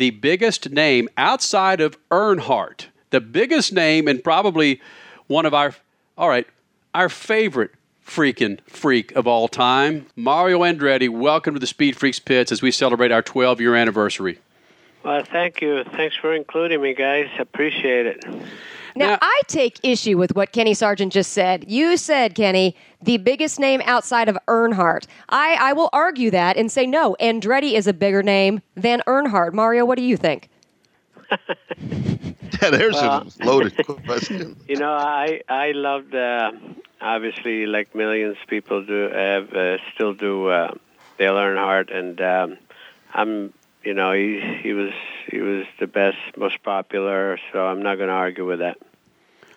the biggest name outside of Earnhardt, the biggest name and probably one of our, all right, our favorite freaking freak of all time, Mario Andretti. Welcome to the Speed Freaks pits as we celebrate our 12 year anniversary. Well, thank you. Thanks for including me, guys. Appreciate it. Now, Now- I take issue with what Kenny Sargent just said. You said, Kenny, the biggest name outside of Earnhardt. I, I will argue that and say no, Andretti is a bigger name than Earnhardt. Mario, what do you think? Yeah, there's Well- a loaded question. You know, I I loved uh, obviously like millions of people do have uh, still do uh, Dale Earnhardt, and um, I'm you know he he was he was the best, most popular, so I'm not going to argue with that.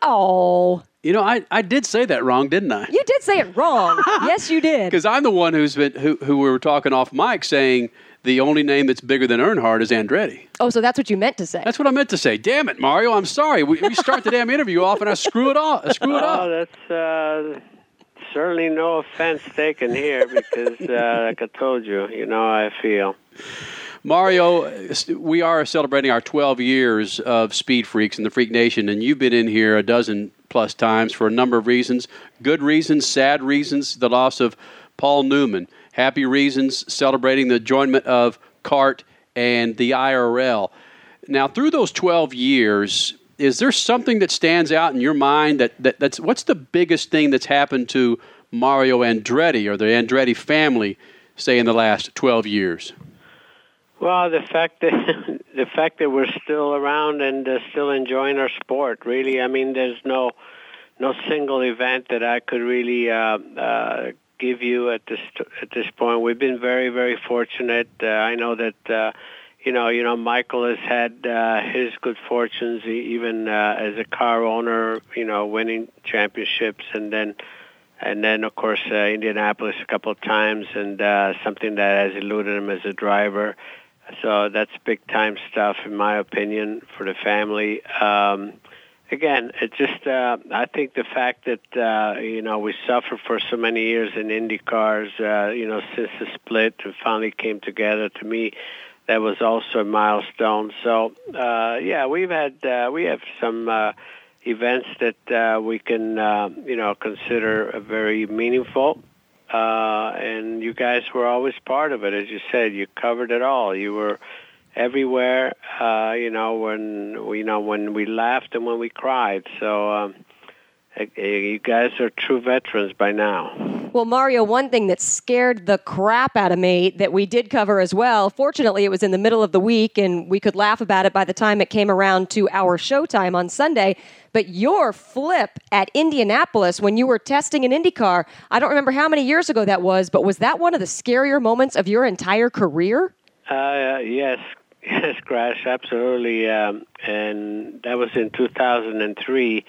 Oh, You know, I, I did say that wrong, didn't I? you did say it wrong. yes, you did. Because I'm the one who's been who, who we were talking off mic saying the only name that's bigger than Earnhardt is Andretti. Oh, so that's what you meant to say. That's what I meant to say. Damn it, Mario! I'm sorry. We, we start the damn interview off and I screw it off. I screw it Oh, up. that's uh, certainly no offense taken here because, uh, like I told you, you know how I feel. Mario, we are celebrating our 12 years of Speed Freaks in the Freak Nation, and you've been in here a dozen plus times for a number of reasons good reasons, sad reasons, the loss of Paul Newman, happy reasons, celebrating the joinment of CART and the IRL. Now, through those 12 years, is there something that stands out in your mind that, that that's what's the biggest thing that's happened to Mario Andretti or the Andretti family, say, in the last 12 years? Well, the fact that the fact that we're still around and uh, still enjoying our sport, really. I mean, there's no no single event that I could really uh, uh, give you at this at this point. We've been very very fortunate. Uh, I know that. Uh, you know, you know, Michael has had uh, his good fortunes, even uh, as a car owner. You know, winning championships, and then, and then of course uh, Indianapolis a couple of times, and uh, something that has eluded him as a driver. So that's big time stuff, in my opinion, for the family. Um, again, it just uh, I think the fact that uh, you know we suffered for so many years in IndyCars, uh, you know, since the split and finally came together. To me, that was also a milestone. So uh, yeah, we've had uh, we have some. Uh, events that uh, we can, uh, you know, consider very meaningful uh, and you guys were always part of it. As you said, you covered it all. You were everywhere. Uh, you know when we, you know when we laughed and when we cried. So um, eh, eh, you guys are true veterans by now. Well, Mario, one thing that scared the crap out of me that we did cover as well, fortunately, it was in the middle of the week and we could laugh about it by the time it came around to our showtime on Sunday. But your flip at Indianapolis when you were testing an IndyCar, I don't remember how many years ago that was, but was that one of the scarier moments of your entire career? Uh, yes, yes, Crash, absolutely. Um, and that was in 2003.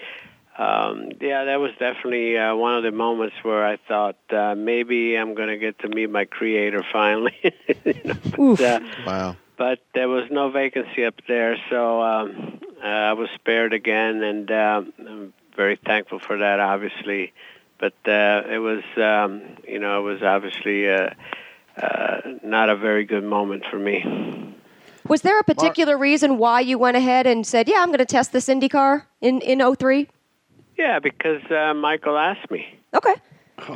Um, yeah, that was definitely uh, one of the moments where I thought uh, maybe I'm going to get to meet my creator finally. you know, but, uh, Wow. but there was no vacancy up there, so um, uh, I was spared again, and um, I'm very thankful for that, obviously. But uh, it was, um, you know, it was obviously uh, uh, not a very good moment for me. Was there a particular reason why you went ahead and said, "Yeah, I'm going to test this IndyCar in in 03? Yeah, because uh, Michael asked me. Okay.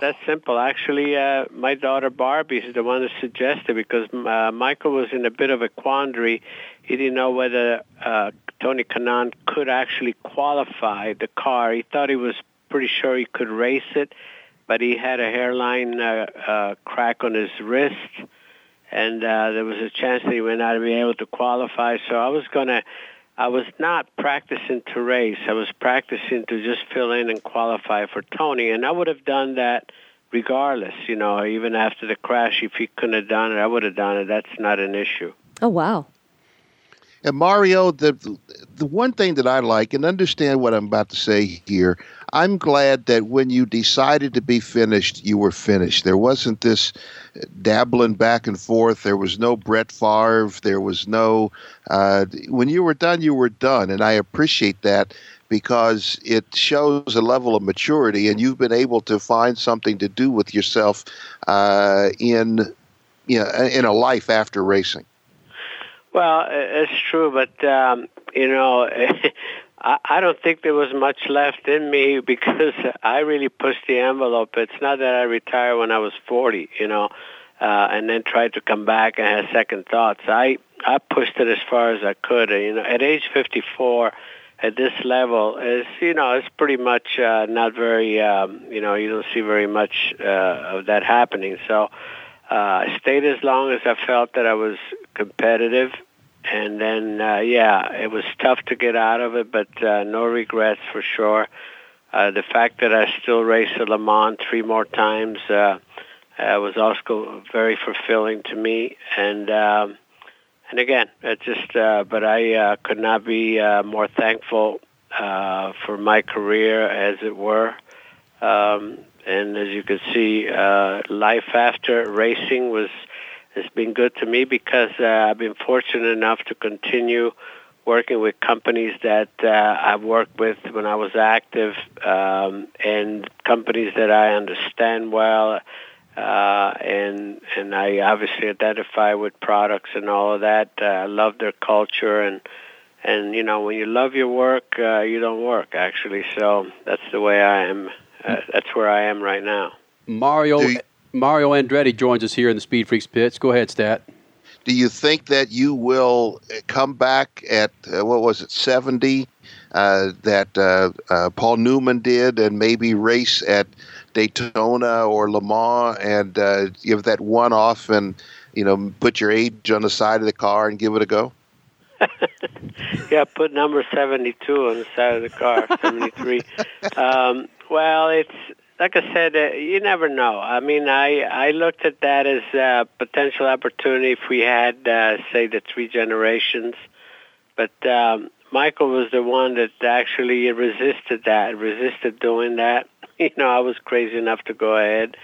That's simple. Actually, uh, my daughter Barbie is the one that suggested because uh, Michael was in a bit of a quandary. He didn't know whether uh, Tony Kanaan could actually qualify the car. He thought he was pretty sure he could race it, but he had a hairline uh, uh, crack on his wrist, and uh, there was a chance that he would not be able to qualify. So I was going to. I was not practicing to race. I was practicing to just fill in and qualify for Tony, and I would have done that regardless. You know, even after the crash, if he couldn't have done it, I would have done it. That's not an issue. Oh wow. And Mario, the the one thing that I like and understand what I'm about to say here, I'm glad that when you decided to be finished, you were finished. There wasn't this dabbling back and forth. There was no Brett Favre. There was no. Uh, when you were done, you were done, and I appreciate that because it shows a level of maturity, and you've been able to find something to do with yourself uh, in you know, in a life after racing. Well, it's true, but um, you know, I, I don't think there was much left in me because I really pushed the envelope. It's not that I retired when I was 40, you know, uh, and then tried to come back and had second thoughts. I I pushed it as far as I could. You know, at age 54, at this level, is you know, it's pretty much uh, not very, um, you know, you don't see very much uh, of that happening. So. Uh, I stayed as long as I felt that I was competitive and then uh, yeah, it was tough to get out of it, but uh, no regrets for sure. Uh, the fact that I still raced at Le Mans three more times uh, uh, was also very fulfilling to me, and um, and again, it just uh, but I uh, could not be uh, more thankful uh, for my career, as it were. Um, and as you can see, uh, life after racing was has been good to me because uh, I've been fortunate enough to continue working with companies that uh, I've worked with when I was active um, and companies that I understand well. Uh, and and I obviously identify with products and all of that. Uh, I love their culture and and you know when you love your work, uh, you don't work actually. So that's the way I am. Uh, that's where I am right now. Mario Mario Andretti joins us here in the Speed Freaks pits. Go ahead, Stat. Do you think that you will come back at uh, what was it, seventy? Uh, that uh, uh Paul Newman did, and maybe race at Daytona or Le Mans, and uh, give that one off, and you know, put your age on the side of the car and give it a go. yeah, put number seventy-two on the side of the car, seventy-three. um, well, it's like I said, uh, you never know. I mean, I I looked at that as a potential opportunity if we had, uh, say, the three generations. But um, Michael was the one that actually resisted that, resisted doing that. You know, I was crazy enough to go ahead.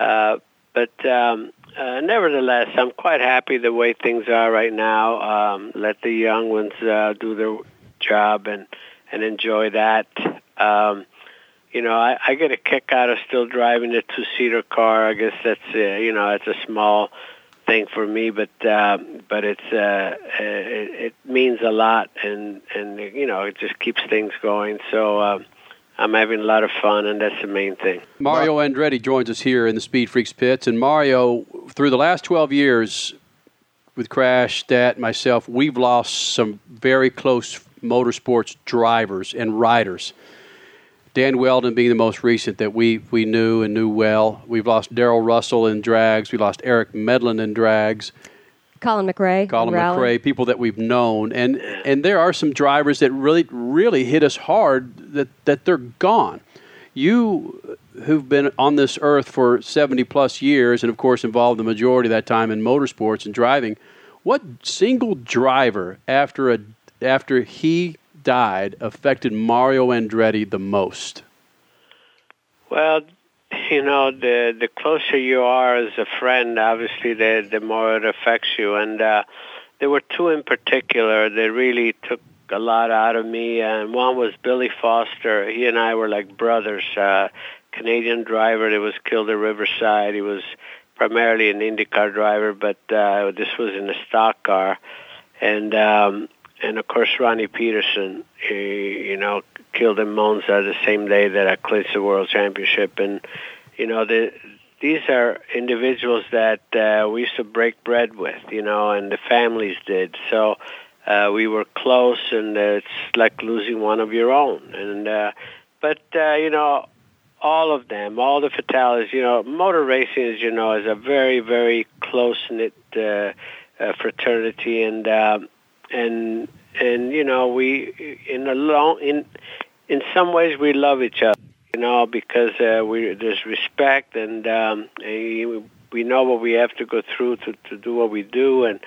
Uh, but um, uh, nevertheless, I'm quite happy the way things are right now. Um, let the young ones uh, do their job and and enjoy that. Um, you know, I, I get a kick out of still driving a two-seater car. I guess that's uh, you know, it's a small thing for me, but uh, but it's uh, it, it means a lot, and and you know, it just keeps things going. So. Uh, I'm having a lot of fun, and that's the main thing. Mario Andretti joins us here in the Speed Freaks pits, and Mario, through the last 12 years, with Crash, Stat, myself, we've lost some very close motorsports drivers and riders. Dan Wheldon being the most recent that we, we knew and knew well. We've lost Darrell Russell in drags. We lost Eric Medlen in drags. Colin McRae. Colin McRae, people that we've known, and and there are some drivers that really really hit us hard that that they're gone. You who've been on this earth for 70 plus years, and of course involved the majority of that time in motorsports and driving. What single driver after a after he died affected Mario Andretti the most? Well, you know, the the closer you are as a friend, obviously, the the more it affects you. And uh, there were two in particular that really took a lot out of me. And one was Billy Foster. He and I were like brothers. Uh, Canadian driver that was killed at Riverside. He was primarily an IndyCar driver, but uh, this was in a stock car. And um, and of course Ronnie Peterson, he, you know, killed in Monza the same day that I clinched the World Championship, and you know the these are individuals that uh, we used to break bread with, you know, and the families did. So uh, we were close, and uh, it's like losing one of your own. And uh, but uh, you know, all of them, all the fatalities. You know, motor racing, as you know, is a very, very close knit uh, uh, fraternity, and uh, and and you know we in a long in in some ways we love each other you know because uh, we there's respect and um and we know what we have to go through to to do what we do and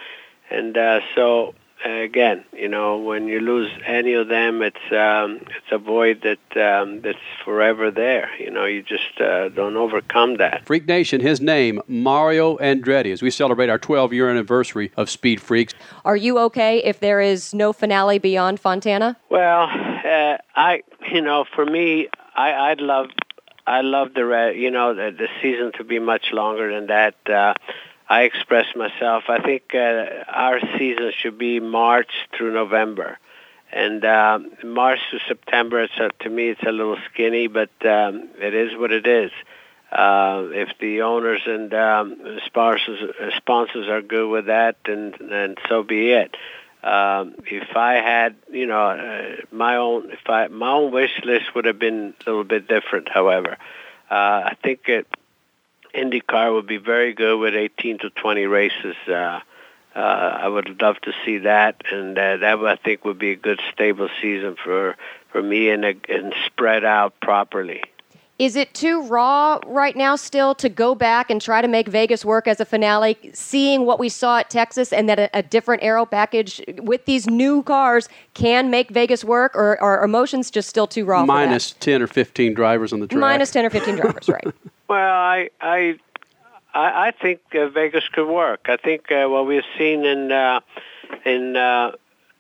and uh so again, you know, when you lose any of them, it's um, it's a void that um, that's forever there. You know, you just uh, don't overcome that. Freak Nation, his name Mario Andretti. As we celebrate our 12 year anniversary of Speed Freaks, are you okay if there is no finale beyond Fontana? Well, uh, I, you know, for me, I, I'd love. I love the you know the, the season to be much longer than that. Uh, I expressed myself. I think uh, our season should be March through November, and uh, March to September. It's a, to me, it's a little skinny, but um, it is what it is. Uh, if the owners and um, sponsors sponsors are good with that, then then so be it. Um, if I had, you know, uh, my own, if I my own wish list would have been a little bit different. However, uh, I think it IndyCar would be very good with 18 to 20 races. Uh, uh, I would love to see that, and uh, that I think would be a good stable season for for me and uh, and spread out properly. Is it too raw right now still to go back and try to make Vegas work as a finale, seeing what we saw at Texas and that a, a different aero package with these new cars can make Vegas work, or are emotions just still too raw? Minus 10 or 15 drivers on the track. Minus 10 or 15 drivers, right. Well, I I I, think uh, Vegas could work. I think uh, what we've seen in uh, in uh,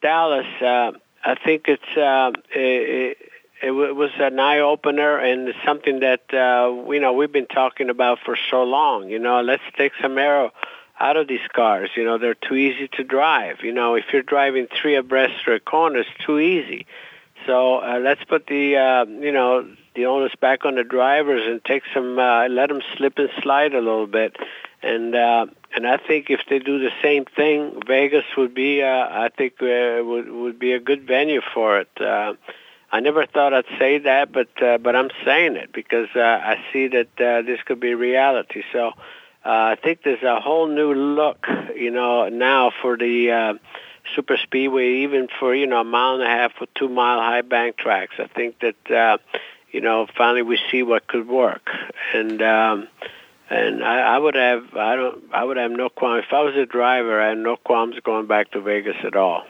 Dallas, uh, I think it's uh, it, it was an eye opener and something that uh, you know we've been talking about for so long. You know, let's take some aero out of these cars. You know, they're too easy to drive. You know, if you're driving three abreast through a corner, it's too easy. So uh, let's put the uh, you know the onus back on the drivers and take some uh, let them slip and slide a little bit. And uh, and I think if they do the same thing, Vegas would be uh, I think uh, would would be a good venue for it. Uh, I never thought I'd say that, but uh, but I'm saying it because uh, I see that uh, this could be reality. So uh, I think there's a whole new look, you know, now for the uh, super speedway, even for you know a mile and a half or two mile high bank tracks. I think that uh, you know finally we see what could work, and um, and I, I would have I don't I would have no qualms if I was a driver. I had no qualms going back to Vegas at all.